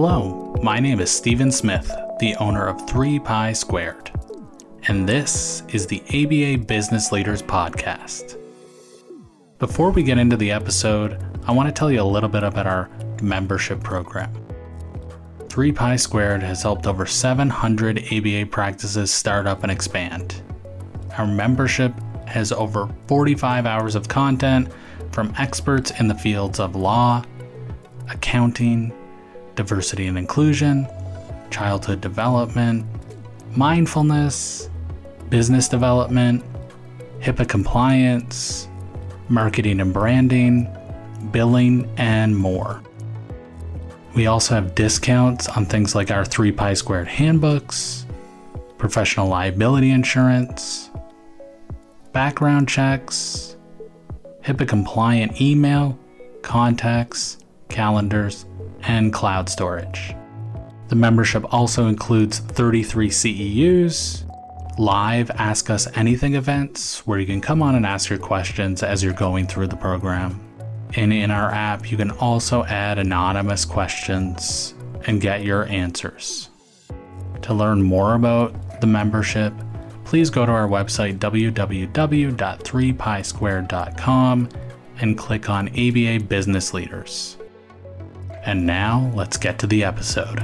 Hello, my name is Stephen Smith, the owner of 3 Pi Squared, and this is the ABA Business Leaders Podcast. Before we get into the episode, I want to tell you a little bit about our membership program. 3 Pi Squared has helped over 700 ABA practices start up and expand. Our membership has over 45 hours of content from experts in the fields of law, accounting, diversity and inclusion, childhood development, mindfulness, business development, HIPAA compliance, marketing and branding, billing, and more. We also have discounts on things like our 3 Pi Squared handbooks, professional liability insurance, background checks, HIPAA compliant email, contacts, calendars, and cloud storage. The membership also includes 33 CEUs, live Ask Us Anything events where you can come on and ask your questions as you're going through the program. And in our app, you can also add anonymous questions and get your answers. To learn more about the membership, please go to our website www.3pisquared.com and click on ABA Business Leaders. And now, let's get to the episode.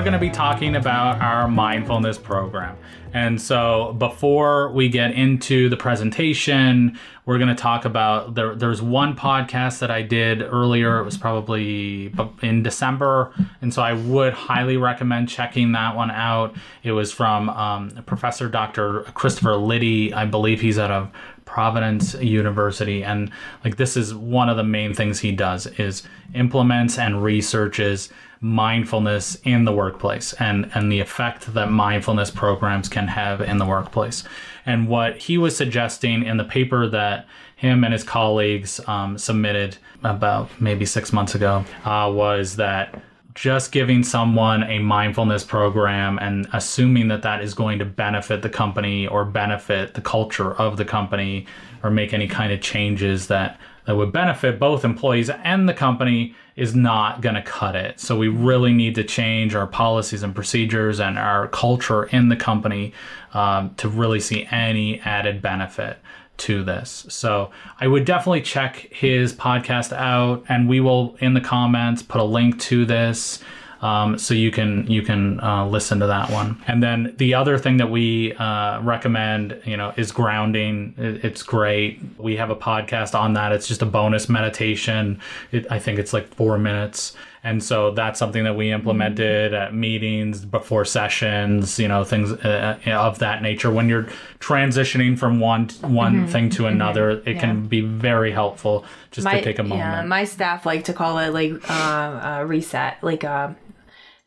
We're going to be talking about our mindfulness program. And so before we get into the presentation, we're going to talk about there, there's one podcast that I did earlier. It was probably in December. And so I would highly recommend checking that one out. It was from um, Professor Dr. Christopher Liddy. I believe he's out of Providence University and like this is one of the main things he does is implements and researches mindfulness in the workplace and and the effect that mindfulness programs can have in the workplace. And what he was suggesting in the paper that him and his colleagues um, submitted about maybe six months ago uh, was that just giving someone a mindfulness program and assuming that that is going to benefit the company or benefit the culture of the company or make any kind of changes that that would benefit both employees and the company is not going to cut it. So we really need to change our policies and procedures and our culture in the company um, to really see any added benefit to this. So I would definitely check his podcast out, and we will in the comments put a link to this. Um, so you can you can uh, listen to that one. And then the other thing that we uh, recommend, you know, is grounding. It's great. We have a podcast on that. It's just a bonus meditation. It, I think it's like four minutes. And so that's something that we implemented at meetings, before sessions, you know, things uh, uh of that nature. When you're transitioning from one one mm-hmm. thing to mm-hmm. another, mm-hmm. it yeah. can be very helpful just my, to take a moment. Yeah, my staff like to call it like uh, reset, like uh,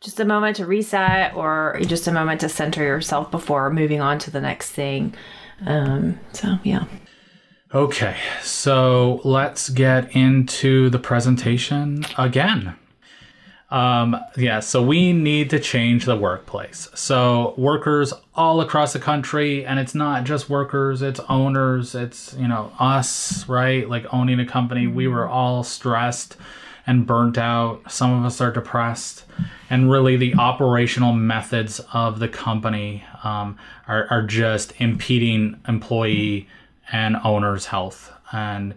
just a moment to reset or just a moment to center yourself before moving on to the next thing. Um, so, yeah. Okay, so let's get into the presentation again. Um, yeah, so we need to change the workplace. So workers all across the country, and it's not just workers, it's owners, it's you know us, right? Like owning a company, we were all stressed and burnt out. Some of us are depressed, and really the operational methods of the company um, are, are just impeding employee and owner's health. And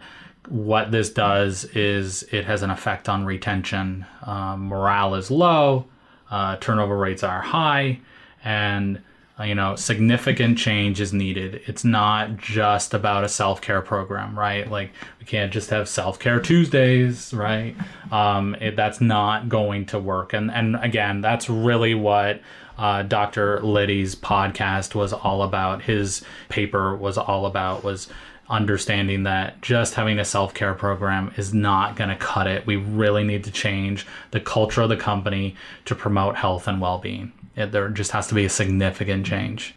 what this does is it has an effect on retention. Um, morale is low, uh, turnover rates are high, and you know significant change is needed. It's not just about a self-care program right? Like we can't just have self-care tuesdays right? Um, it, that's not going to work. And and again that's really what uh, dr liddy's podcast was all about. His paper was all about was understanding that just having a self-care program is not going to cut it we really need to change the culture of the company to promote health and well-being there just has to be a significant change.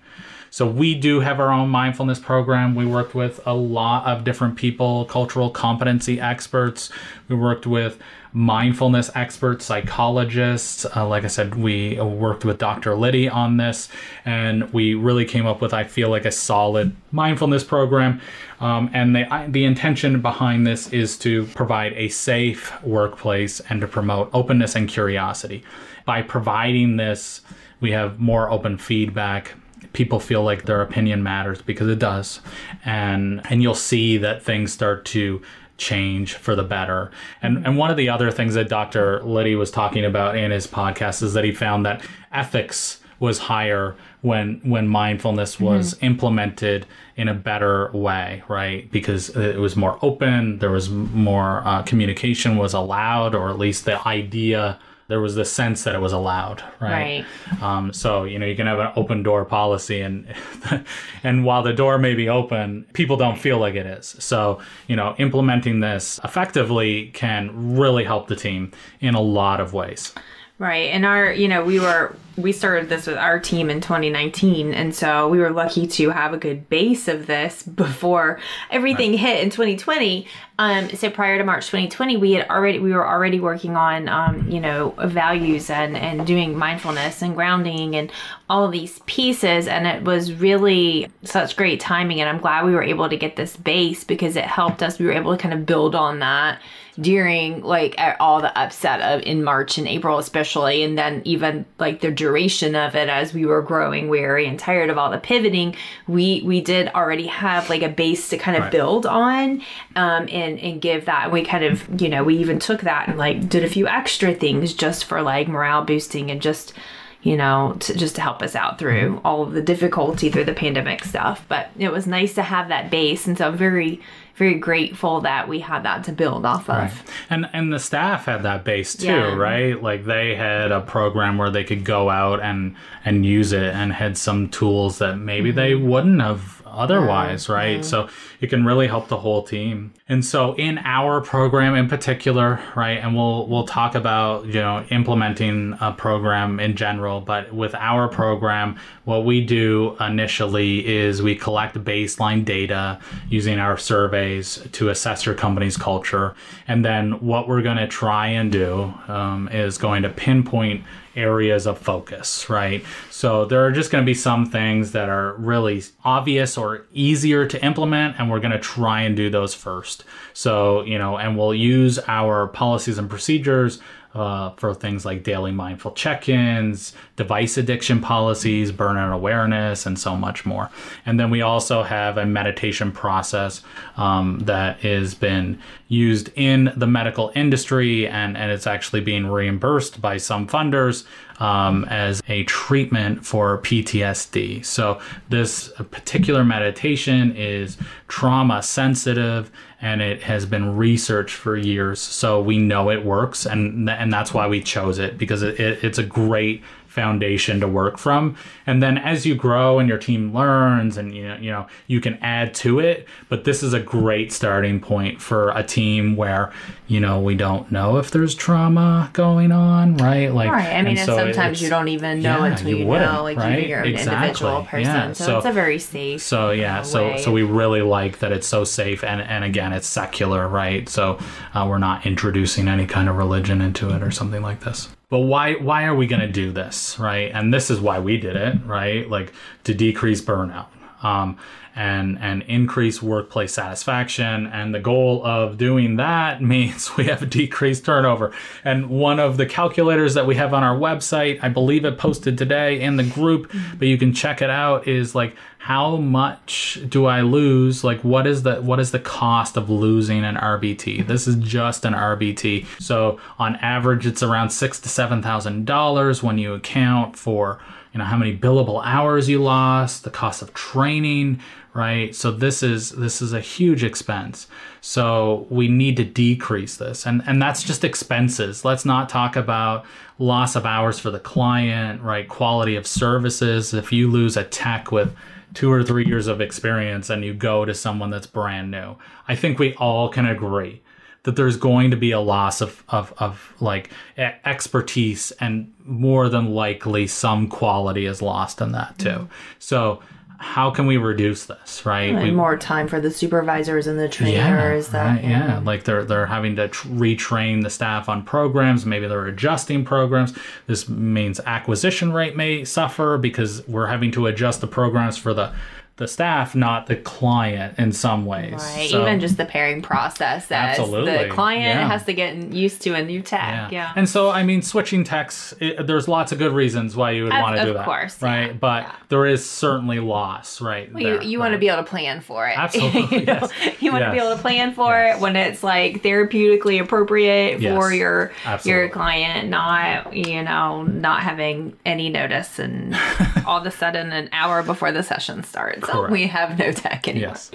So we do have our own mindfulness program. We worked with a lot of different people, cultural competency experts. We worked with mindfulness experts, psychologists. Uh, like I said, we worked with Dr. Liddy on this, and we really came up with, I feel like, a solid mindfulness program. Um, and the, the intention behind this is to provide a safe workplace and to promote openness and curiosity. By providing this, we have more open feedback people feel like their opinion matters because it does and and you'll see that things start to change for the better. And and one of the other things that Dr. Liddy was talking about in his podcast is that he found that ethics was higher when when mindfulness was mm-hmm. implemented in a better way, right? Because it was more open, there was more uh, communication was allowed, or at least the idea there was the sense that it was allowed, right? Right. Um, so you know you can have an open door policy, and and while the door may be open, people don't feel like it is. So you know implementing this effectively can really help the team in a lot of ways. Right. And our, you know, we were, we started this with our team in 2019. And so we were lucky to have a good base of this before everything right. hit in 2020. Um, so prior to March 2020, we had already, we were already working on, um, you know, values and, and doing mindfulness and grounding and all these pieces. And it was really such great timing. And I'm glad we were able to get this base because it helped us. We were able to kind of build on that during like all the upset of in March and April especially and then even like the duration of it as we were growing weary and tired of all the pivoting we we did already have like a base to kind of right. build on um and and give that we kind of you know we even took that and like did a few extra things just for like morale boosting and just you know, to, just to help us out through mm-hmm. all of the difficulty through the pandemic stuff. But it was nice to have that base, and so I'm very very grateful that we had that to build off of. Right. And and the staff had that base too, yeah. right? Like they had a program where they could go out and and use it and had some tools that maybe mm-hmm. they wouldn't have otherwise, right? So it can really help the whole team. And so in our program in particular, right, and we'll we'll talk about, you know, implementing a program in general, but with our program, what we do initially is we collect baseline data using our surveys to assess your company's culture. And then what we're going to try and do um, is going to pinpoint areas of focus, right? So there are just going to be some things that are really obvious or easier to implement, and we're going to try and do those first. So, you know, and we'll use our policies and procedures uh, for things like daily mindful check ins, device addiction policies, burnout awareness, and so much more. And then we also have a meditation process um, that has been used in the medical industry and, and it's actually being reimbursed by some funders um, as a treatment for PTSD. So, this particular meditation is trauma sensitive and it has been researched for years. So, we know it works, and, and that's why we chose it because it, it, it's a great foundation to work from. And then as you grow and your team learns and you know, you know, you can add to it, but this is a great starting point for a team where, you know, we don't know if there's trauma going on, right? Like Right. I mean, and so sometimes you don't even know yeah, until you, you know, like right? you're an exactly. individual person. Yeah. So, so, it's a very safe So yeah, so so we really like that it's so safe and and again, it's secular, right? So uh, we're not introducing any kind of religion into it or something like this but why why are we going to do this right? And this is why we did it right? Like to decrease burnout. Um, and and increase workplace satisfaction. And the goal of doing that means we have a decreased turnover. And one of the calculators that we have on our website i believe it posted today in the group but you can check it out is like how much do i lose? Like what is the what is the cost of losing an rbt this is just an rbt so on average it's around six to seven thousand dollars when you account for you know how many billable hours you lost the cost of training right? So this is this is a huge expense. So we need to decrease this. And and that's just expenses. Let's not talk about loss of hours for the client right? Quality of services. If you lose a tech with two or three years of experience and you go to someone that's brand new i think we all can agree that there's going to be a loss of, of, of like expertise and more than likely some quality is lost in that too. So how can we reduce this, right? And We- more time for the supervisors and the trainers. that right, yeah. Like they're they're having to tr- retrain the staff on programs. Maybe they're adjusting programs. This means acquisition rate may suffer because we're having to adjust the programs for the the staff, not the client, in some ways. Right, So- even just the pairing process as Absolutely, the client yeah. has to get used to a new tech. Yeah. And so, I mean, switching techs, it, there's lots of good reasons why you would want to do that. Of course, Right. yeah, but yeah. there is certainly loss, right? Well, you, there, you want to be able to plan for it. Absolutely, you yes. You want to be able to plan for it when it's like therapeutically appropriate Yes. for your Absolutely. your client, not you know not having any notice and all of a sudden an hour before the session starts, Correct. we have no tech anymore. Yes.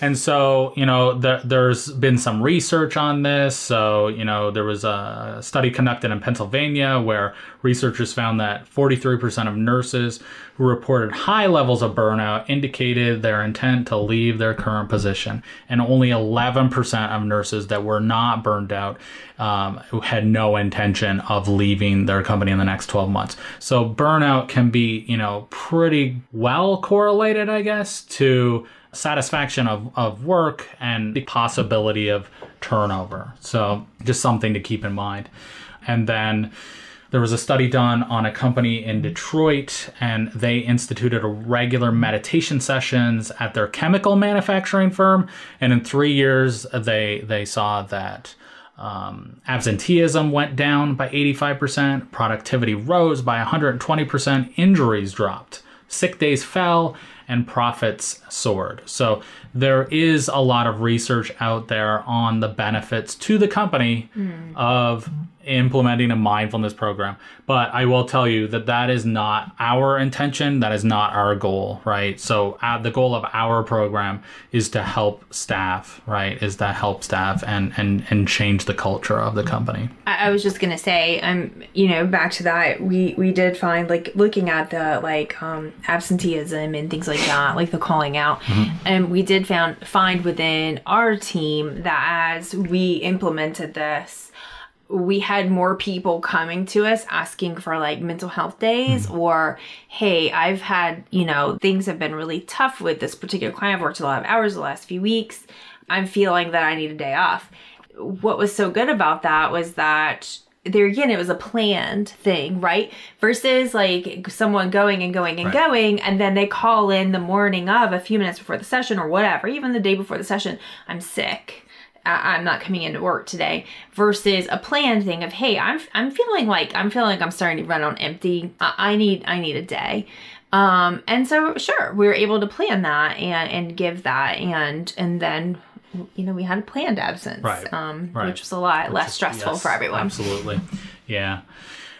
And so, you know, the, there's been some research on this. So, you know, there was a study conducted in Pennsylvania where researchers found that 43% of nurses who reported high levels of burnout indicated their intent to leave their current position. And only 11% of nurses that were not burned out um, who had no intention of leaving their company in the next 12 months. So burnout can be, you know, pretty well correlated, I guess, to satisfaction of, of work and the possibility of turnover. So just something to keep in mind. And then there was a study done on a company in Detroit, and they instituted regular meditation sessions at their chemical manufacturing firm. And in three years, they they saw that um, absenteeism went down by 85%, productivity rose by 120%, injuries dropped, sick days fell, and profits soared. So there is a lot of research out there on the benefits to the company of implementing a mindfulness program. But I will tell you that that is not our intention. That is not our goal, right? So uh, the goal of our program is to help staff, right? Is to help staff and and and change the culture of the company. I, I was just gonna say, um, you know, back to that, we we did find like looking at the like um absenteeism and things like that, like the calling out, and we did found find within our team that as we implemented this. We had more people coming to us asking for like mental health days hmm. or, hey, I've had, you know, things have been really tough with this particular client. I've worked a lot of hours the last few weeks. I'm feeling that I need a day off what was so good about that was that there again it was a planned thing right? Versus like someone going and going and Right. going and then they call in the morning of a few minutes before the session or whatever even the day before the session i'm sick. I- I'm not coming into work today. Versus a planned thing of hey I'm I'm feeling like I'm feeling like I'm starting to run on empty. I, I need I need a day. Um and so sure we were able to plan that and and give that and and then you know we had a planned absence Right, um right. which was a lot less stressful Yes, for everyone Absolutely. Yeah.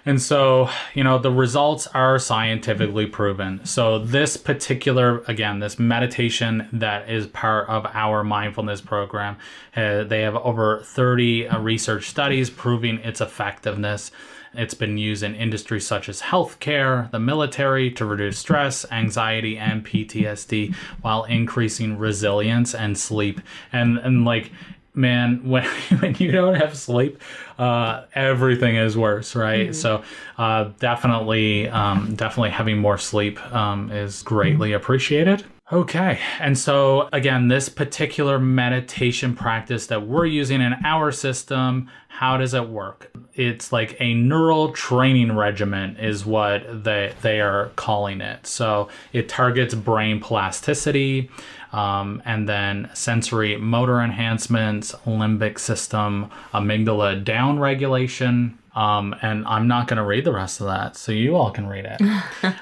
And so, you know, the results are scientifically proven. So, this particular, again, this meditation that is part of our mindfulness program, uh, they have over 30 uh, research studies proving its effectiveness. It's been used in industries such as healthcare, the military to reduce stress, anxiety, and PTSD while increasing resilience and sleep. And, and like, man when when you don't have sleep uh everything is worse right? So uh definitely um definitely having more sleep um is greatly appreciated okay and so again this particular meditation practice that we're using in our system how does it work? It's like a neural training regimen is what they they are calling it. So it targets brain plasticity um, and then sensory motor enhancements, limbic system, amygdala down regulation. Um, and I'm not going to read the rest of that, so you all can read it.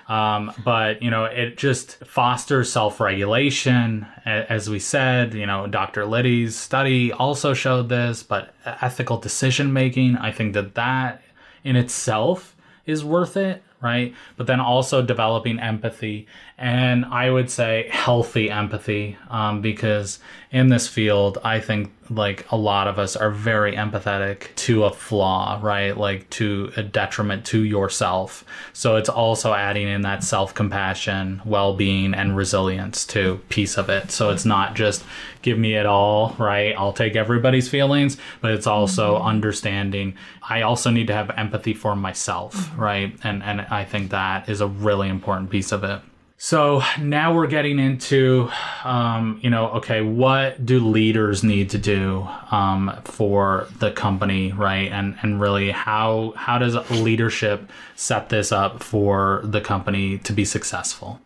um, but you know, it just fosters self-regulation, as we said. You know, Dr. Liddy's study also showed this, but ethical decision making. I think that that in itself is worth it right? But then also developing empathy, and I would say healthy empathy, um, because in this field, I think like a lot of us are very empathetic to a flaw, right? Like to a detriment to yourself. So it's also adding in that self compassion, well being, and resilience to piece of it. So it's not just give me it all, right? I'll take everybody's feelings, but it's also mm-hmm. understanding I also need to have empathy for myself, right? And and I think that is a really important piece of it. So now we're getting into, um, you know, okay, what do leaders need to do um, for the company, right? And and really, how how does leadership set this up for the company to be successful?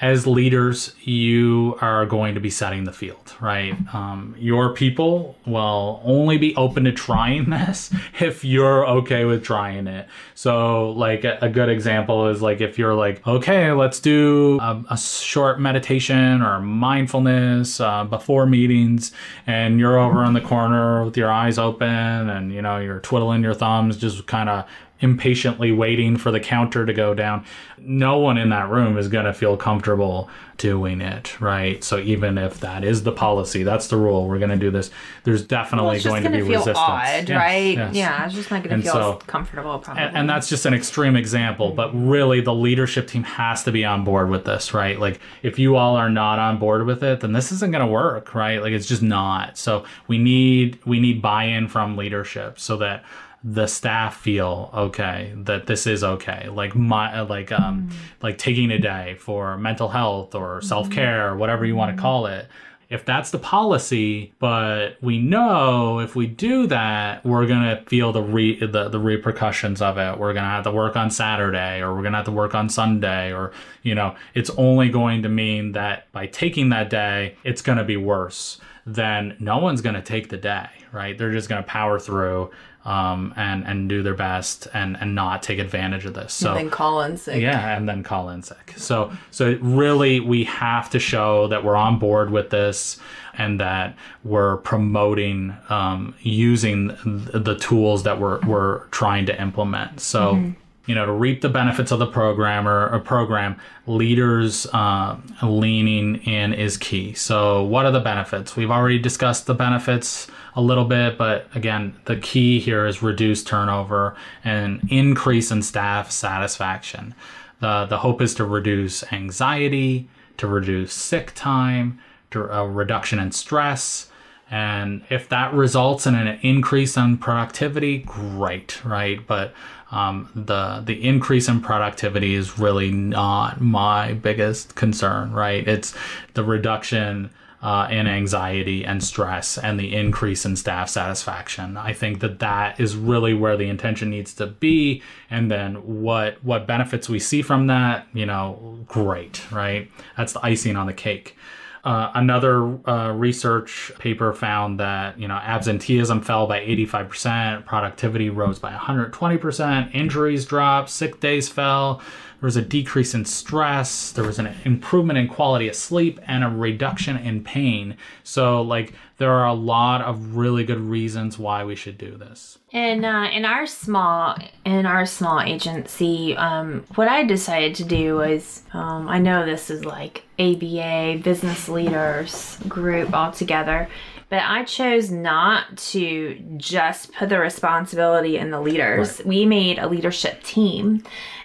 As leaders, you are going to be setting the field, right? Um, your people will only be open to trying this if you're okay with trying it. So, like, a, good example is like if you're like, okay, let's do a, a short meditation or mindfulness uh, before meetings, and you're over in the corner with your eyes open and, you know, you're twiddling your thumbs, just kind of impatiently waiting for the counter to go down. No one in that room is going to feel comfortable doing it, right? So even if that is the policy, that's the rule, we're going to do this. There's definitely well, going to be feel resistance, odd, Yes, right? yes. Yeah, it's just not going to feel so- comfortable. Probably. And, and that's just an extreme example, but really the leadership team has to be on board with this, right? Like if you all are not on board with it, then this isn't going to work, right? Like it's just not. So we need we need buy-in from leadership so that the staff feel okay that this is okay. Like my like um mm-hmm. like taking a day for mental health or mm-hmm. self-care or whatever you want to mm-hmm. call it. If that's the policy but we know if we do that we're gonna feel the re the, the repercussions of it. We're gonna have to work on saturday or we're gonna have to work on sunday or you know it's only going to mean that by taking that day it's gonna be worse then no one's gonna take the day right? They're just gonna power through um, and and do their best and and not take advantage of this so and then call in sick. yeah, and then call in sick. So so really we have to show that we're on board with this and that we're promoting um, using th- the tools that we're we're trying to implement. So. You know, to reap the benefits of the program or a program, leaders uh, leaning in is key. So, what are the benefits? We've already discussed the benefits a little bit, but again, the key here is reduce turnover and increase in staff satisfaction. The, the hope is to reduce anxiety, to reduce sick time, to a reduction in stress. And if that results in an increase in productivity, great, right? But um, the the increase in productivity is really not my biggest concern, right? It's the reduction uh, in anxiety and stress and the increase in staff satisfaction. I think that that is really where the intention needs to be. And then what what benefits we see from that, you know, great, right? That's the icing on the cake. Uh, another uh, research paper found that you know absenteeism fell by 85%, productivity rose by 120%, injuries dropped, sick days fell. There was a decrease in stress. There was an improvement in quality of sleep and a reduction in pain. So, like, there are a lot of really good reasons why we should do this. And uh, in our small in our small agency, um, what I decided to do was um, I know this is like ABA business leaders group all together, but I chose not to just put the responsibility in the leaders. We made a leadership team.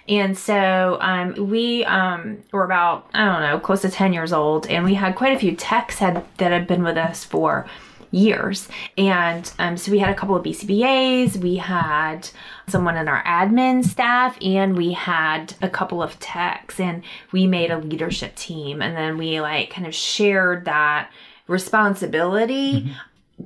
And so um, we um, were about, I don't know, close to 10 years old, and we had quite a few techs had, that had been with us for years. And um, so we had a couple of BCBAs, we had someone in our admin staff, and we had a couple of techs, and we made a leadership team. And then we like kind of shared that responsibility.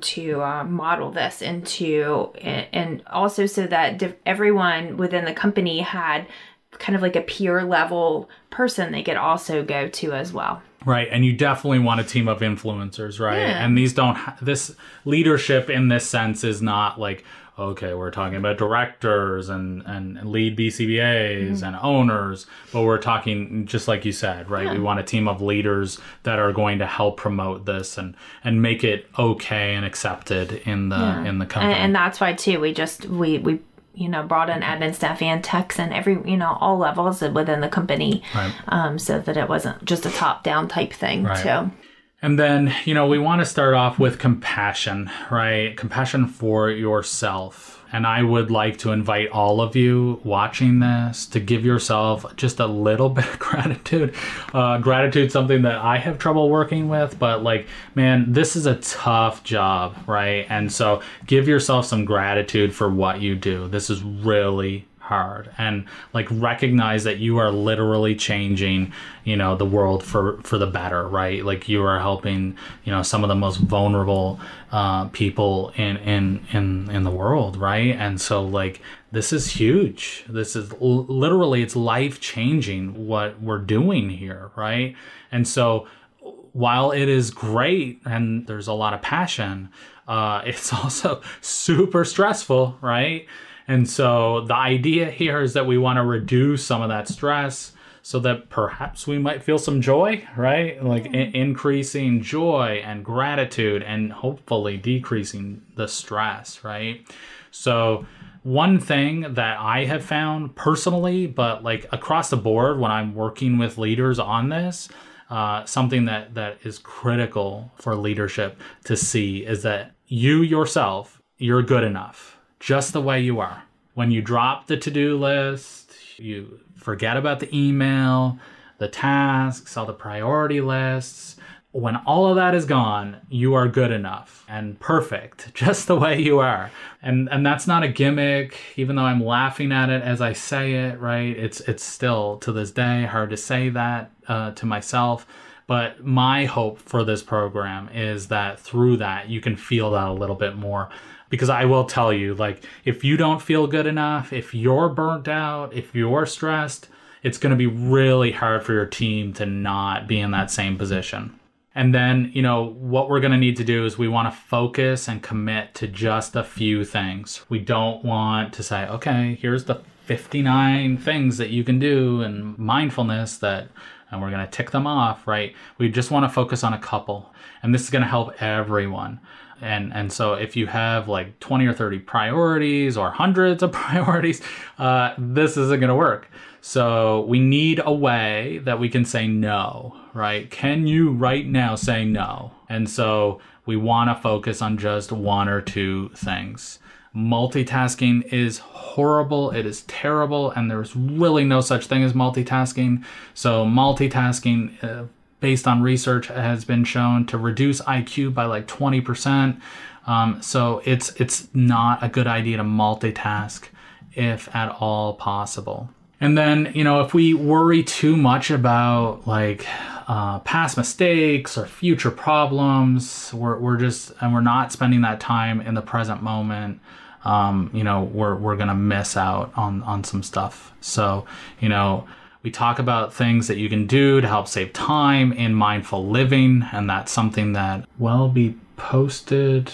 To uh, model this into, and also so that everyone within the company had kind of like a peer level person they could also go to as well. Right, and you definitely want a team of influencers, right? Yeah. And these don't. Ha- this leadership in this sense is not like okay, we're talking about directors and and lead BCBAs and owners, but we're talking just like you said, right? We want a team of leaders that are going to help promote this and and make it okay and accepted in the in the and, company. and that's why too we just we we you know brought in admin staff and techs and every you know all levels within the company Right. um so that it wasn't just a top down type thing Right. too And then, you know, we want to start off with compassion, right? Compassion for yourself. And I would like to invite all of you watching this to give yourself just a little bit of gratitude. Uh, gratitude, something that I have trouble working with, but like, man, this is a tough job, right? And so give yourself some gratitude for what you do. This is really hard and like recognize that you are literally changing you know the world for for the better right? Like you are helping you know some of the most vulnerable uh, people in in in in the world right? And so like this is huge. This is l- literally it's life changing what we're doing here right? And so while it is great and there's a lot of passion uh, it's also super stressful right and so the idea here is that we want to reduce some of that stress so that perhaps we might feel some joy, right? Like I- increasing joy and gratitude and hopefully decreasing the stress, right? So one thing that I have found personally, but like across the board when I'm working with leaders on this, uh, something that that is critical for leadership to see is that you yourself, you're good enough just the way you are. When you drop the to do list, you forget about the email, the tasks, all the priority lists. When all of that is gone, you are good enough and perfect, just the way you are. And and that's not a gimmick, even though I'm laughing at it as I say it, right? It's it's still to this day hard to say that uh, to myself. But my hope for this program is that through that you can feel that a little bit more because I will tell you, like, if you don't feel good enough, if you're burnt out, if you're stressed, it's going to be really hard for your team to not be in that same position. And then, you know, what we're going to need to do is we want to focus and commit to just a few things. We don't want to say, okay, here's the 59 things that you can do and mindfulness that and we're going to tick them off, right? We just want to focus on a couple. And this is going to help everyone and and so if you have like 20 or 30 priorities or hundreds of priorities uh, this isn't going to work. So we need a way that we can say no right? Can you right now say no? And so we want to focus on just one or two things. Multitasking is horrible it is terrible and there's really no such thing as multitasking. So multitasking uh, based on research has been shown to reduce IQ by like 20%. Um, so it's it's not a good idea to multitask if at all possible. And then, you know, if we worry too much about like uh, past mistakes or future problems, we're, we're just, and we're not spending that time in the present moment, um, you know, we're, we're going to miss out on, on some stuff. So, you know, we talk about things that you can do to help save time in mindful living, and that's something that will be posted.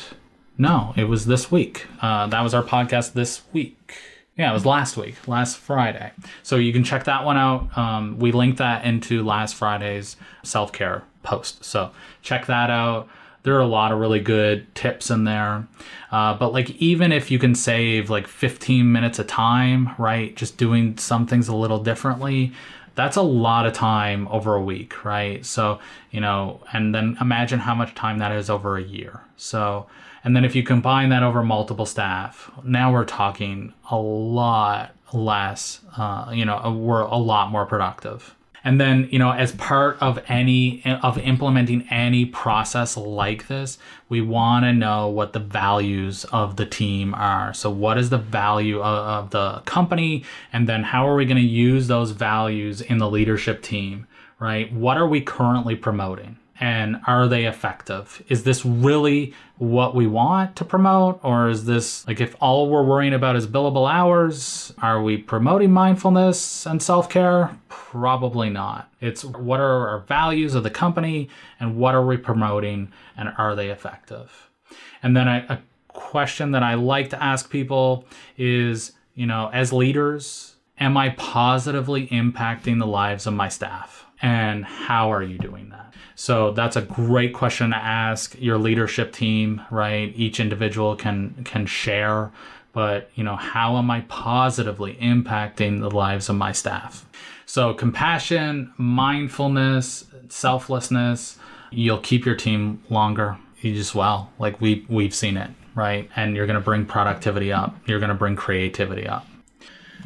No, it was this week. Uh, that was our podcast this week. Yeah, it was last week, last Friday. So you can check that one out. Um, we linked that into last Friday's self care post. So check that out. There are a lot of really good tips in there. Uh, but like, even if you can save like 15 minutes of time, right? Just doing some things a little differently, that's a lot of time over a week, right? So, you know, and then imagine how much time that is over a year. So, and then if you combine that over multiple staff, now we're talking a lot less, uh, you know, we're a lot more productive. And then, you know, as part of any of implementing any process like this, we want to know what the values of the team are. So, what is the value of, of the company? And then, how are we going to use those values in the leadership team, right? What are we currently promoting? And are they effective? Is this really what we want to promote? Or is this like if all we're worrying about is billable hours, are we promoting mindfulness and self care? Probably not. It's what are our values of the company and what are we promoting and are they effective? And then a, a question that I like to ask people is, you know, as leaders, am I positively impacting the lives of my staff? And how are you doing that? So that's a great question to ask your leadership team, right? Each individual can can share, but you know, how am I positively impacting the lives of my staff? So compassion, mindfulness, selflessness, you'll keep your team longer. You just well, like we we've seen it, right? And you're going to bring productivity up. You're going to bring creativity up.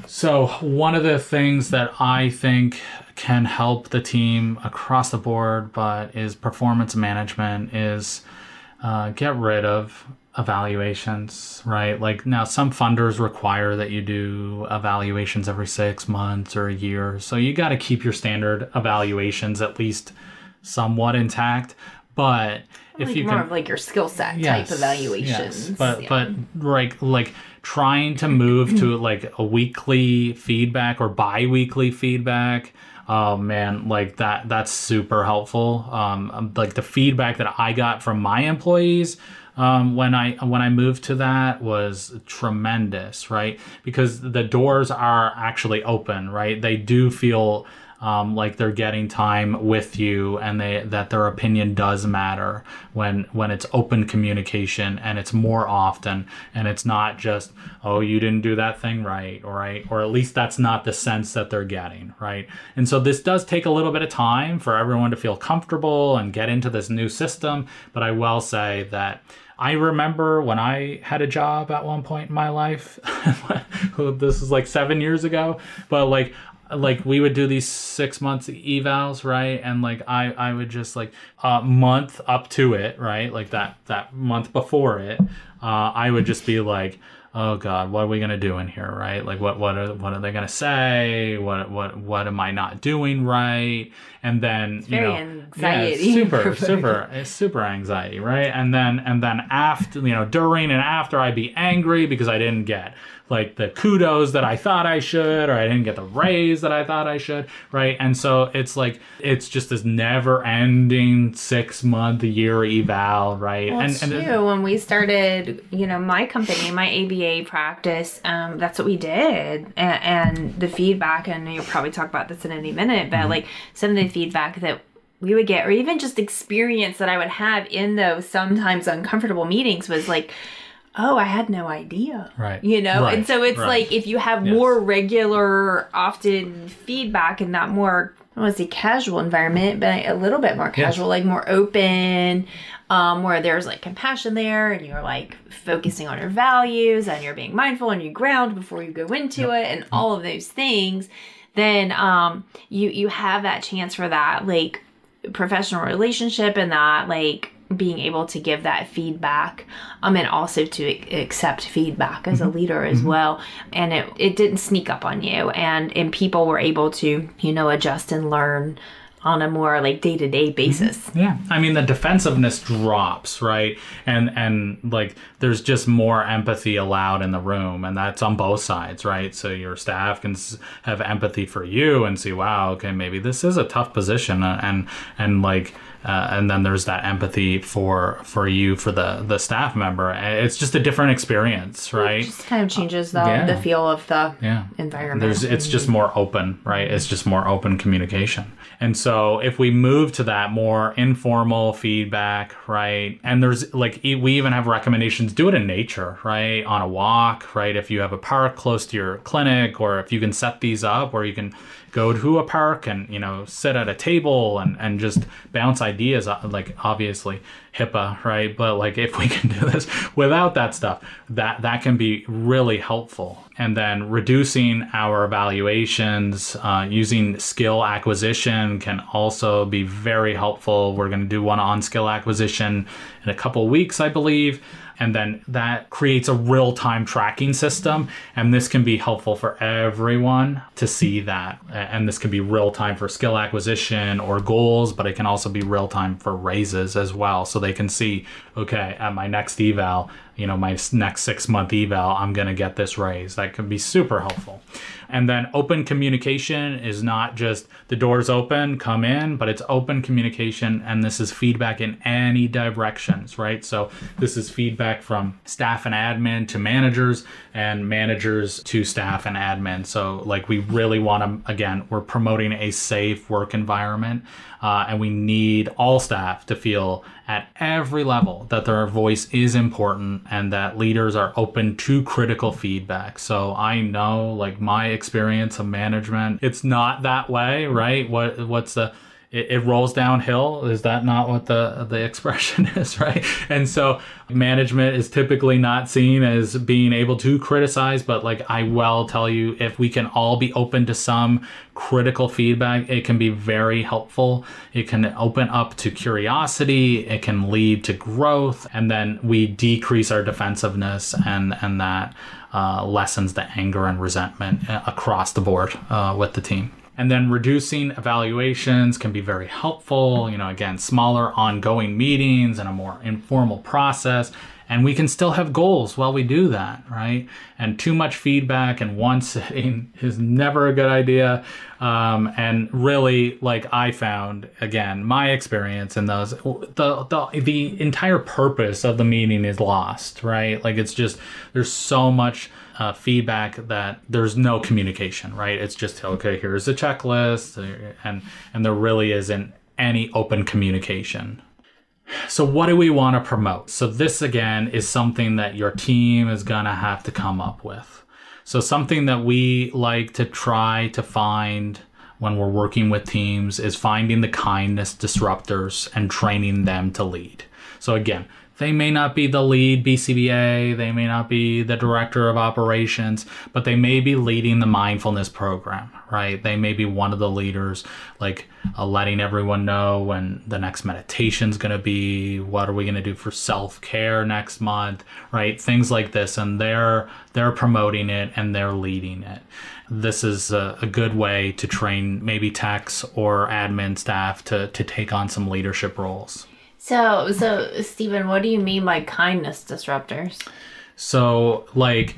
So, one of the things that I think can help the team across the board, but is performance management, is uh, get rid of evaluations, right? Like now, some funders require that you do evaluations every six months or a year. So you got to keep your standard evaluations at least somewhat intact. But if like you more can, of like your skill set Yes, type evaluations. yes. But Yeah. but like like trying to move to like a weekly feedback or bi-weekly feedback. Oh man, like that that's super helpful. Um like the feedback that I got from my employees um, when I when I moved to that was tremendous, right? Because the doors are actually open, right? They do feel um, like they're getting time with you and they that their opinion does matter when when it's open communication and it's more often and it's not just oh you didn't do that thing right or right or at least that's not the sense that they're getting right and so this does take a little bit of time for everyone to feel comfortable and get into this new system but i will say that I remember when I had a job at one point in my life. this is like seven years ago, but like like we would do these six months evals right? And like i i would just like a month up to it right? Like that that month before it uh i would just be like oh god what are we gonna do in here right? Like what what are what are they gonna say? What what what am i not doing right? And then you very know anxiety. yeah, super super super anxiety right? And then and then after you know during and after i'd be angry because i didn't get like the kudos that I thought I should, or I didn't get the raise that I thought I should, right? And so it's like it's just this never-ending six-month year eval, right? Well, and too, when we started, you know, my company, my ABA practice, um, that's what we did, and, and the feedback, and you'll probably talk about this in any minute, Mm-hmm. but like some of the feedback that we would get, or even just experience that I would have in those sometimes uncomfortable meetings, was like. Oh, I had no idea. Right. You know, Right, and so it's right. like if you have Yes. more regular, often feedback and that more, I want to say casual environment, but a little bit more casual, like more open, um, where there's like compassion there and you're like focusing on your values and you're being mindful and you ground before you go into it and all of those things, then um, you you have that chance for that like professional relationship and that like being able to give that feedback um and also to accept feedback as a leader as well and it it didn't sneak up on you and and people were able to you know adjust and learn on a more like day-to-day basis Yeah, I mean the defensiveness drops, right? And and like there's just more empathy allowed in the room, and that's on both sides, right? So your staff can have empathy for you and see, wow, okay, maybe this is a tough position, uh, and and like. Uh, and then there's that empathy for for you for the the staff member. It's just a different experience right? It just kind of changes the, Yeah. the feel of the yeah. environment. There's it's just more open right? It's just more open communication. And so if we move to that more informal feedback right? And there's like we even have recommendations do it in nature right? On a walk right? If you have a park close to your clinic or if you can set these up where you can go to a park and you know sit at a table and and just bounce ideas uh, like obviously HIPAA right? But like if we can do this without that stuff that that can be really helpful. And then reducing our evaluations uh, using skill acquisition can also be very helpful. We're going to do one on skill acquisition in a couple weeks i believe and then that creates a real-time tracking system and this can be helpful for everyone to see that. And this can be real-time for skill acquisition or goals but it can also be real-time for raises as well so they can see okay at my next eval you know my next six month eval i'm going to get this raise. That can be super helpful. And then open communication is not just the doors open come in but it's open communication and this is feedback in any directions right? So this is feedback from staff and admin to managers and managers to staff and admin. So like we really want to again we're promoting a safe work environment uh, and we need all staff to feel at every level that their voice is important and that leaders are open to critical feedback. So I know like my experience of management, it's not that way, right? What what's the it, it rolls downhill. Is that not what the the expression is, right? And so management is typically not seen as being able to criticize, but like I will tell you, if we can all be open to some critical feedback, it can be very helpful. It can open up to curiosity. It can lead to growth, and then we decrease our defensiveness, and and that uh, lessens the anger and resentment uh, across the board uh, with the team. And then reducing evaluations can be very helpful. You know, again, smaller ongoing meetings and a more informal process. And we can still have goals while we do that, right? And too much feedback in one sitting is never a good idea. Um, and really, like I found, again, my experience in those, the, the, the entire purpose of the meeting is lost, right? Like it's just, there's so much uh, feedback that there's no communication, right? It's just okay, here's a checklist, and and there really isn't any open communication. So what do we want to promote? So this again is something that your team is gonna have to come up with. So something that we like to try to find when we're working with teams is finding the kindness disruptors and training them to lead. So again, they may not be the lead BCBA, they may not be the director of operations, but they may be leading the mindfulness program, right? They may be one of the leaders, like uh, letting everyone know when the next meditation is going to be, what are we to do for self-care next month, right? Things like this and they're they're promoting it and they're leading it. This is a, a good way to train maybe techs or admin staff to to take on some leadership roles. So, so Stephen, what do you mean by kindness disruptors? So, like,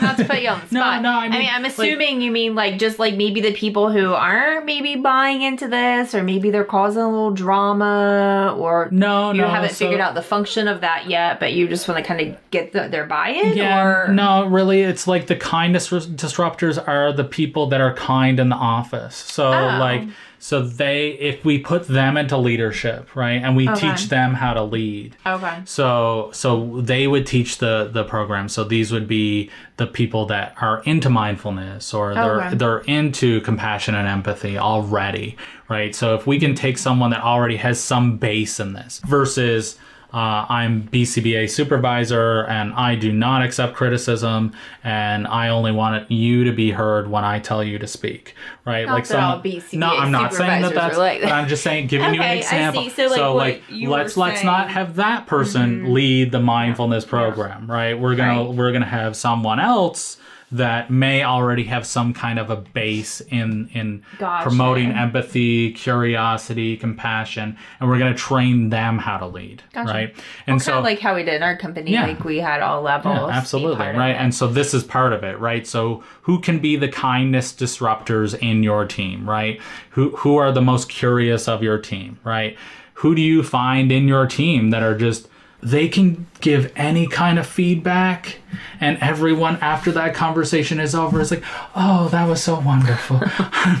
not to put you on the spot. no, I I mean, mean, I'm like- assuming you mean like just like maybe the people who aren't maybe buying into this, or maybe they're causing a little drama, or No, you no, haven't so- figured out the function of that yet, but you just want to kind of get the, their buy-in, yeah, or no, really, it's like the kindness disruptors are the people that are kind in the office. So, Oh. like, so they, if we put them into leadership, right, and we Okay. teach them how to lead, okay, So so they would teach the the program. So these would be the people that are into mindfulness or they're Okay. they're into compassion and empathy already, right? So if we can take someone that already has some base in this versus uh, I'm BCBA supervisor and I do not accept criticism and I only want you to be heard when I tell you to speak, right? Not that all BCBA no, I'm not saying that that's. like that. but I'm just saying, giving you Okay, I an example. see. So, like, you were let's let's not saying- Mm-hmm. have that person lead the mindfulness program, right? We're gonna Right. we're gonna have someone else that may already have some kind of a base in in Gotcha. promoting empathy, curiosity, compassion, and we're gonna train them how to lead, Gotcha. right? And kind of like how we did in our company, Yeah. like we had all levels. yeah, absolutely, right? And so this is part of it, right? So who can be the kindness disruptors in your team, right? Who who are the most curious of your team, right? Who do you find in your team that are just they can give any kind of feedback and everyone after that conversation is over is like oh that was so wonderful.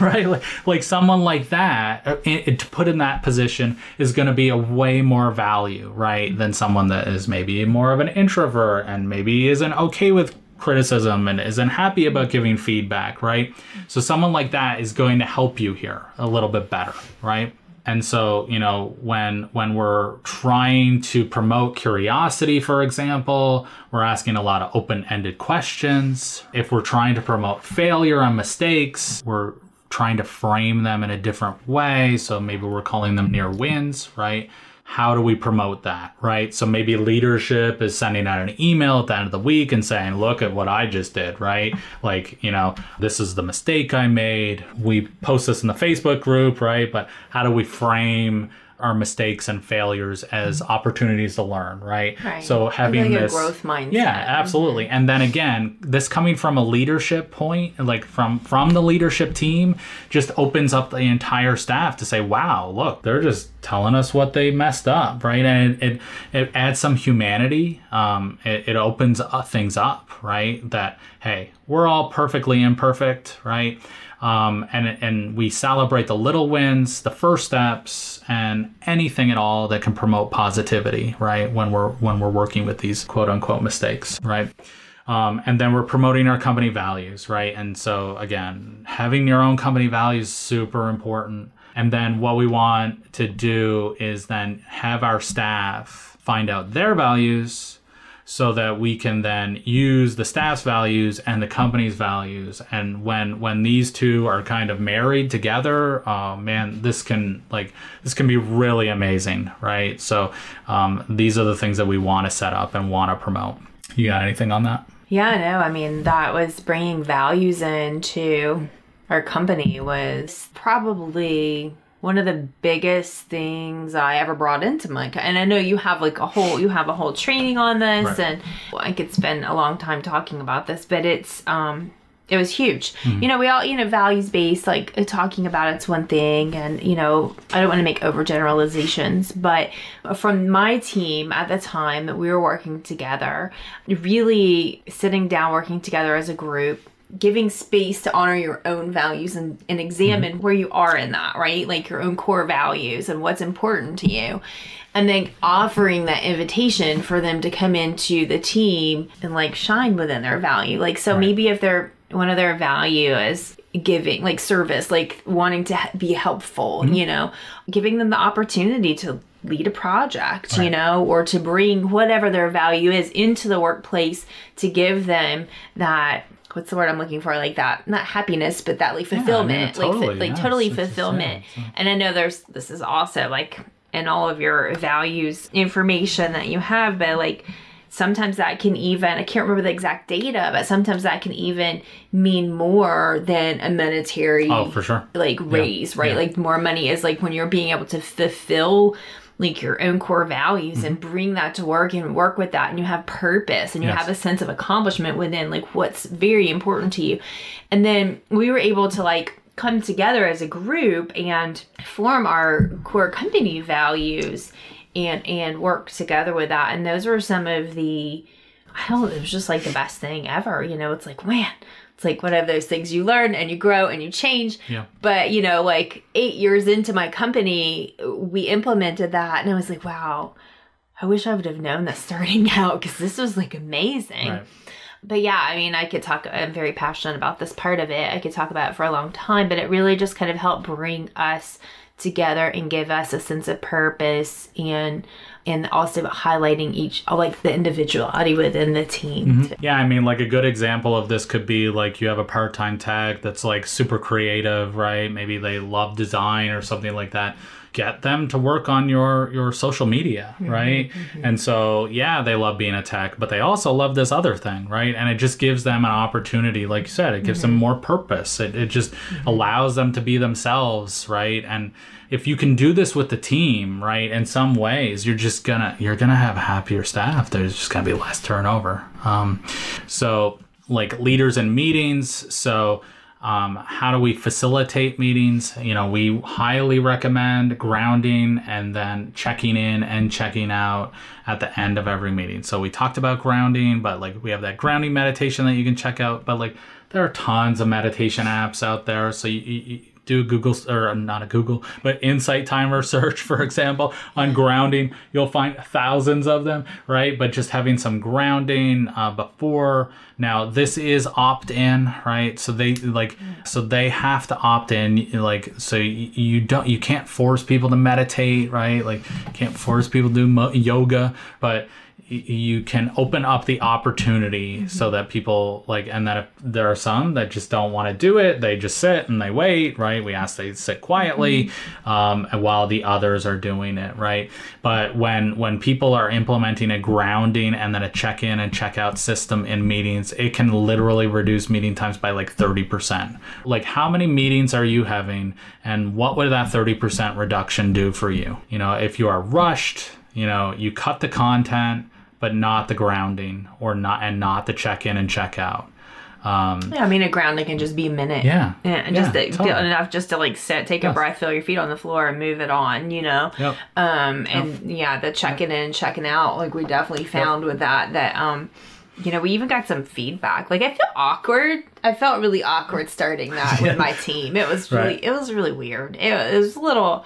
Right? Like, like someone like that uh, it, to put in that position is going to be a way more value right than someone that is maybe more of an introvert and maybe isn't okay with criticism and isn't happy about giving feedback right? So someone like that is going to help you here a little bit better right and so, you know, when when we're trying to promote curiosity, for example, we're asking a lot of open-ended questions. If we're trying to promote failure and mistakes, we're trying to frame them in a different way. So maybe we're calling them near wins, right? How do we promote that, right? So maybe leadership is sending out an email at the end of the week and saying, look at what I just did, right? Like, you know, this is the mistake I made. We post this in the Facebook group, right? But how do we frame our mistakes and failures as opportunities to learn, right? Right. So having Like a this growth mindset. Yeah, absolutely. And then again, this coming from a leadership point, like from from the leadership team, just opens up the entire staff to say, "Wow, look, they're just telling us what they messed up, right?" And it it, it adds some humanity. Um, it, it opens uh, things up, right? That hey, we're all perfectly imperfect, right? Um, and and we celebrate the little wins, the first steps, and anything at all that can promote positivity, right? When we're when we're working with these quote unquote mistakes, right? Um, and then we're promoting our company values, right? And so again, having your own company values super important. And then what we want to do is then have our staff find out their values so that we can then use the staff's values and the company's values. And when when these two are kind of married together oh man this can like this can be really amazing right? So um, these are the things that we want to set up and want to promote. You got anything on that? Yeah, no, I mean, that was bringing values into our company was probably one of the biggest things I ever brought into my and I know you have like a whole you have a whole training on this Right. and I could spend a long time talking about this but it's um it was huge. Mm-hmm. You know, we all, you know, values based, like talking about it's one thing. And, you know, I don't want to make overgeneralizations, but from my team at the time that we were working together, really sitting down, working together as a group, giving space to honor your own values and, and examine mm-hmm. where you are in that, right? Like your own core values and what's important to you. And then offering that invitation for them to come into the team and like shine within their value. Like, so maybe if they're one of their value is giving like service like wanting to be helpful mm-hmm. you know giving them the opportunity to lead a project you know or to bring whatever their value is into the workplace to give them that what's the word i'm looking for? Like that not happiness but that like fulfillment like totally, fu- like yes, totally yeah, fulfillment. and i know there's this is also like in all of your values information that you have but like sometimes that can even i can't remember the exact data but sometimes that can even mean more than a monetary oh for sure. like raise right? yeah. like more money is like when you're being able to fulfill like your own core values and mm-hmm. bring that to work and work with that and you have purpose and you Yes. have a sense of accomplishment within like what's very important to you. And then we were able to like come together as a group and form our core company values and and work together with that. And those were some of the I don't know, it was just like the best thing ever you know? It's like man it's like one of those things you learn and you grow and you change Yeah. but you know like eight years into my company we implemented that and i was like wow i wish i would have known this starting out because this was like amazing Right. but yeah i mean i could talk i'm very passionate about this part of it i could talk about it for a long time but it really just kind of helped bring us together and give us a sense of purpose and and also highlighting each uh, like the individuality within the team mm-hmm. Yeah, I mean, like a good example of this could be like you have a part time tech that's like super creative, right? Maybe they love design or something like that. Get them to work on your your social media, mm-hmm. right? Mm-hmm. And so, yeah, they love being a tech, but they also love this other thing, right? And it just gives them an opportunity, like you said, it gives them mm-hmm. more purpose. It it just allows them to be themselves, right? And if you can do this with the team, right, in some ways, you're just gonna you're gonna have happier staff. There's just gonna be less turnover. Um, so like leaders in meetings. So um, how do we facilitate meetings? You know, we highly recommend grounding and then checking in and checking out at the end of every meeting. So we talked about grounding, but like we have that grounding meditation that you can check out. But like there are tons of meditation apps out there. So you, you, do a Google or not a Google, but Insight Timer search, for example, on grounding. You'll find thousands of them, right? But just having some grounding uh, before. Now this is opt in, right? So they like, so they have to opt in. Like, so you, don't, you can't force people to meditate, right? Like, can't force people to do mo- yoga, but you can open up the opportunity so that people like and that if there are some that just don't want to do it they just sit and they wait right? We ask they sit quietly um, and while the others are doing it right? But when when people are implementing a grounding and then a check-in and check-out system in meetings it can literally reduce meeting times by like 30% like how many meetings are you having and what would that 30% reduction do for you? You know if you are rushed you know you cut the content but not the grounding or not and not the check in and check out um, Yeah, I mean, a grounding can just be a minute. Yeah. and Yeah, just to, totally. enough just to like sit, take a breath, feel your feet on the floor, and move it on. You know. Yep. Um, and yeah, the checking in, checking out, like we definitely found with that that um, you know, we even got some feedback. Like I feel awkward. I felt really awkward starting that with my team. It was really, Right. it was really weird. It, it was a little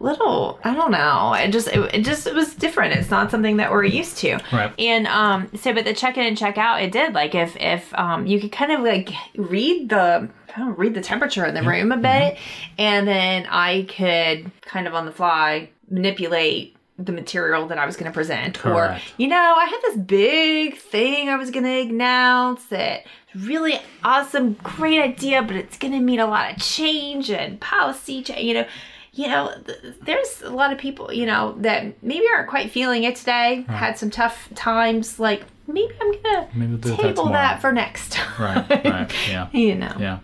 little i don't know. It just it, it just it was different. It's not something that we're used to. Right. and um so but the check in and check out it did. Like if if um you could kind of like read the I don't read the temperature in the room a bit and then i could kind of on the fly manipulate the material that i was going to present Correct. or you know i had this big thing i was going to announce that really awesome great idea but it's going to mean a lot of change and policy change you know you know, th- there's a lot of people, you know, that maybe aren't quite feeling it today. Had some tough times. Like maybe I'm do that table tomorrow. that for next time. Right, right, yeah. you know. Yeah.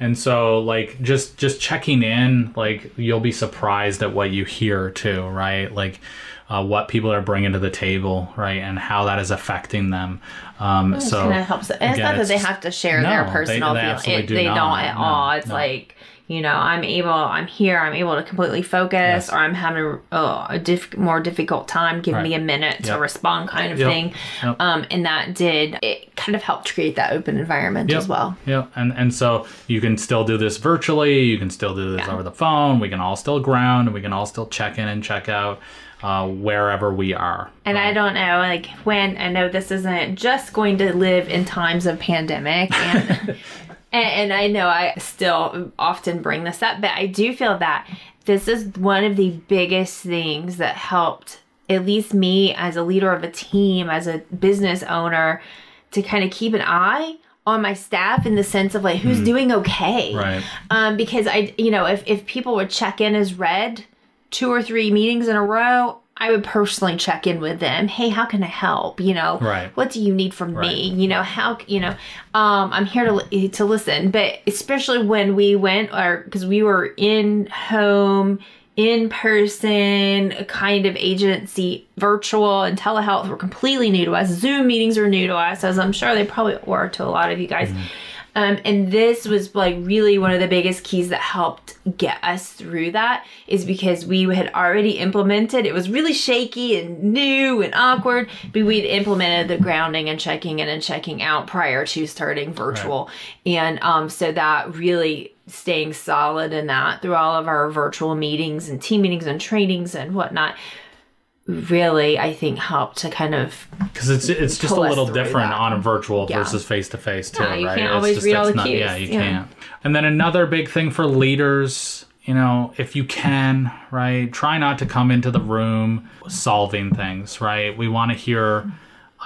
And so like just just checking in, like you'll be surprised at what you hear too, right? Like uh, what people are bringing to the table, right, and how that is affecting them. Um, It so kind of helps. And it's not that they have to share No, their they- personal they feelings. absolutely It, do they not. don't at No, all. It's no. like you know, I'm able, I'm here, I'm able to completely focus, Yes. or I'm having a, a diff- more difficult time. Give me a minute to respond, kind of Yep. thing. Yep. Um, and that did it kind of helped create that open environment Yep. as well. Yeah, and and so you can still do this virtually. You can still do this Yeah. over the phone. We can all still ground, and we can all still check in and check out uh, wherever we are. And I don't know, like when I know this isn't just going to live in times of pandemic, and, and and I know I still often bring this up, but I do feel that this is one of the biggest things that helped at least me as a leader of a team, as a business owner, to kind of keep an eye on my staff in the sense of like who's doing okay Right. um, because I, you know, if if people would check in as red two or three meetings in a row, I would personally check in with them. Hey, how can I help? You know, Right. what do you need from me? You know, how you know, um, I'm here to to listen. But especially when we went, or because we were in home. In person, kind of agency, virtual and telehealth were completely new to us. Zoom meetings were new to us, as I'm sure they probably were to a lot of you guys. Um, and this was like really one of the biggest keys that helped get us through that is because we had already implemented it was really shaky and new and awkward but we'd implemented the grounding and checking in and checking out prior to starting virtual. And um, so that really staying solid in that through all of our virtual meetings and team meetings and trainings and whatnot really i think helped to kind of Because it's it's just a little different that. on a virtual Yeah. versus face to face too, Yeah, you right? can't It's always just- read all the cues, Yeah, you yeah. can't. And then another big thing for leaders, you know, if you can, right, try not to come into the room solving things, right? We want to hear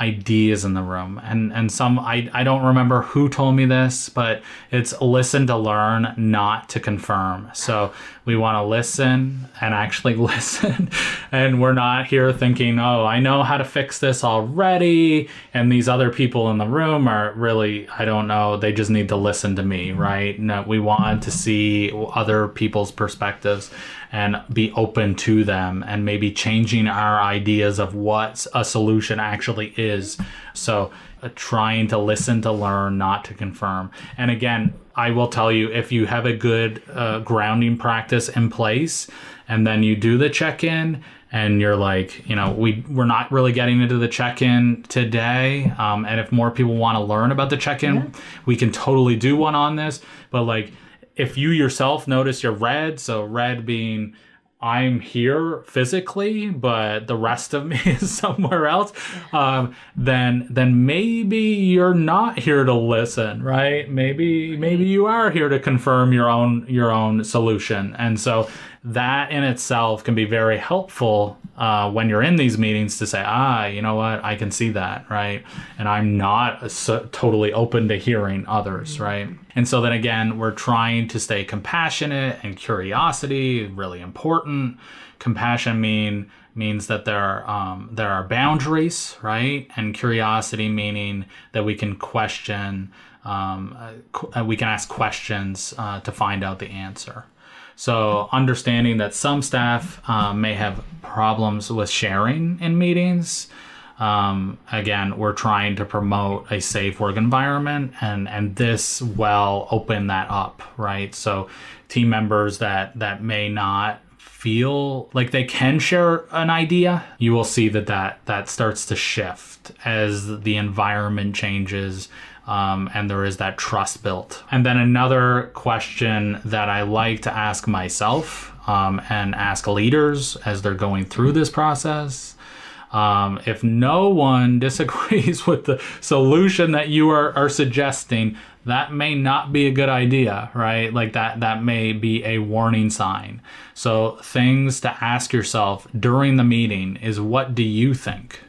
ideas in the room. And and some I, I don't remember who told me this but it's listen to learn not to confirm. So we want to listen and actually listen. And we're not here thinking oh i know how to fix this already. And these other people in the room are really i don't know they just need to listen to me mm-hmm. right? No we want to see other people's perspectives and be open to them and maybe changing our ideas of what a solution actually is. So, uh, trying to listen to learn, not to confirm. And again, I will tell you if you have a good uh, grounding practice in place and then you do the check in and you're like, you know, we we're not really getting into the check-in today. Um, and if more people want to learn about the check-in, we can totally do one on this. But like, if you yourself notice you're red, so red being I'm here physically, but the rest of me is somewhere else, um, then then maybe you're not here to listen, right? Maybe maybe you are here to confirm your own your own solution, and so that in itself can be very helpful uh, when you're in these meetings to say, ah, you know what, I can see that, right? And I'm not so, totally open to hearing others, right? And so then again, we're trying to stay compassionate and curiosity really important. Compassion mean means that there are um, there are boundaries, right? And curiosity meaning that we can question, um, uh, qu- uh, we can ask questions uh, to find out the answer. So understanding that some staff uh, may have problems with sharing in meetings. Um, again, we're trying to promote a safe work environment, and and this will open that up, right? So team members that that may not feel like they can share an idea, you will see that that that starts to shift as the environment changes um, and there is that trust built. And then another question that I like to ask myself um, and ask leaders as they're going through this process. Um, if no one disagrees with the solution that you are, are suggesting, that may not be a good idea, right? Like that that may be a warning sign. So things to ask yourself during the meeting is what do you think?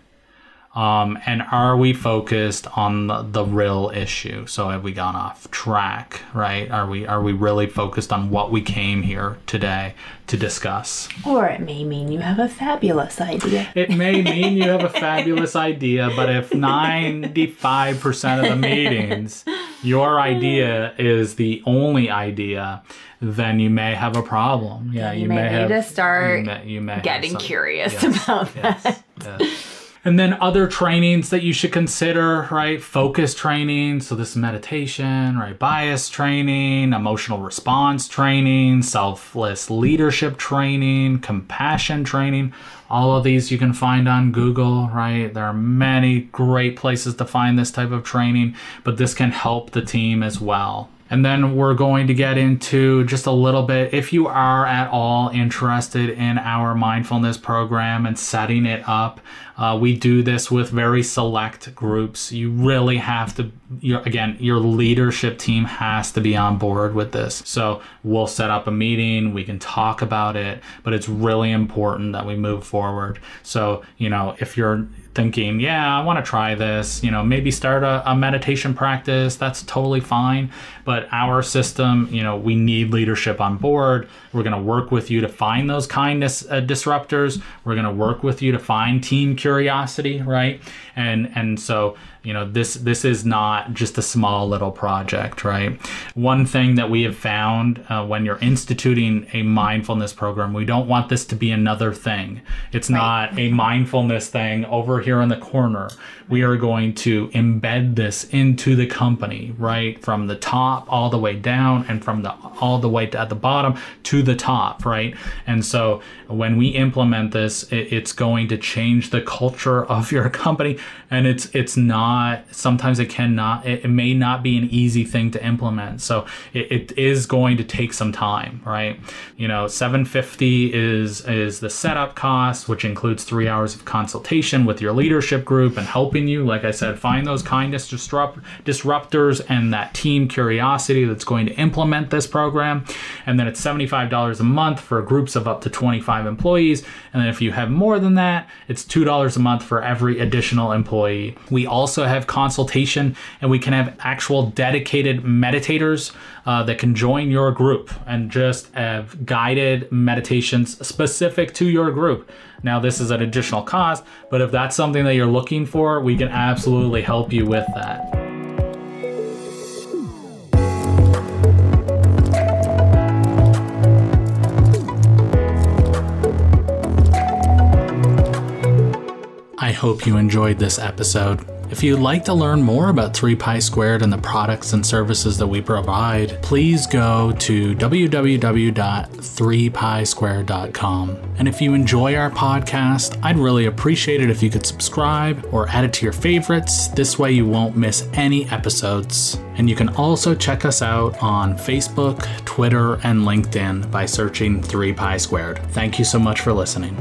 Um, and are we focused on the, the real issue? So have we gone off track, right? Are we are we really focused on what we came here today to discuss? Or it may mean you have a fabulous idea. It may mean you have a fabulous idea, but if 95% of the meetings your idea is the only idea, then you may have a problem. Yeah, you, may, have need to start you may, you may getting curious yes, about yes, that. yes. And then other trainings that you should consider, right? Focus training. So this is meditation, right? Bias training, emotional response training, selfless leadership training, compassion training. All of these you can find on Google, right? There are many great places to find this type of training, but this can help the team as well. And then we're going to get into just a little bit if you are at all interested in our mindfulness program and setting it up. Uh, we do this with very select groups. You really have to, again, your leadership team has to be on board with this. So we'll set up a meeting, we can talk about it, but it's really important that we move forward. So, you know, if you're thinking, yeah, I want to try this, you know, maybe start a, a meditation practice, that's totally fine. But our system, you know, we need leadership on board. We're going to work with you to find those kindness uh, disruptors. We're going to work with you to find team curiosity, right? And and so, you know, this this is not just a small little project, right? One thing that we have found uh, when you're instituting a mindfulness program, we don't want this to be another thing. It's not a mindfulness thing over here in the corner. We are going to embed this into the company, right? From the top all the way down and from the all the way to, at the bottom to the top, right? And so when we implement this, it, it's going to change the culture of your company and it's it's not sometimes it cannot it, it may not be an easy thing to implement. So it, it is going to take some time, right? You know, 750 is is the setup cost, which includes 3 hours of consultation with your leadership group and helping you like I said find those kindness disrupt disruptors and that team curiosity that's going to implement this program. And then it's $75 a month for groups of up to 25 employees. And then if you have more than that, it's $2 a month for every additional employee. We also have consultation and we can have actual dedicated meditators uh, that can join your group and just have guided meditations specific to your group. Now, this is an additional cost, but if that's something that you're looking for, we can absolutely help you with that. Hope you enjoyed this episode. If you'd like to learn more about 3Pi Squared and the products and services that we provide, please go to www.3pisquared.com. And if you enjoy our podcast, I'd really appreciate it if you could subscribe or add it to your favorites. This way you won't miss any episodes. And you can also check us out on Facebook, Twitter, and LinkedIn by searching 3Pi Squared. Thank you so much for listening.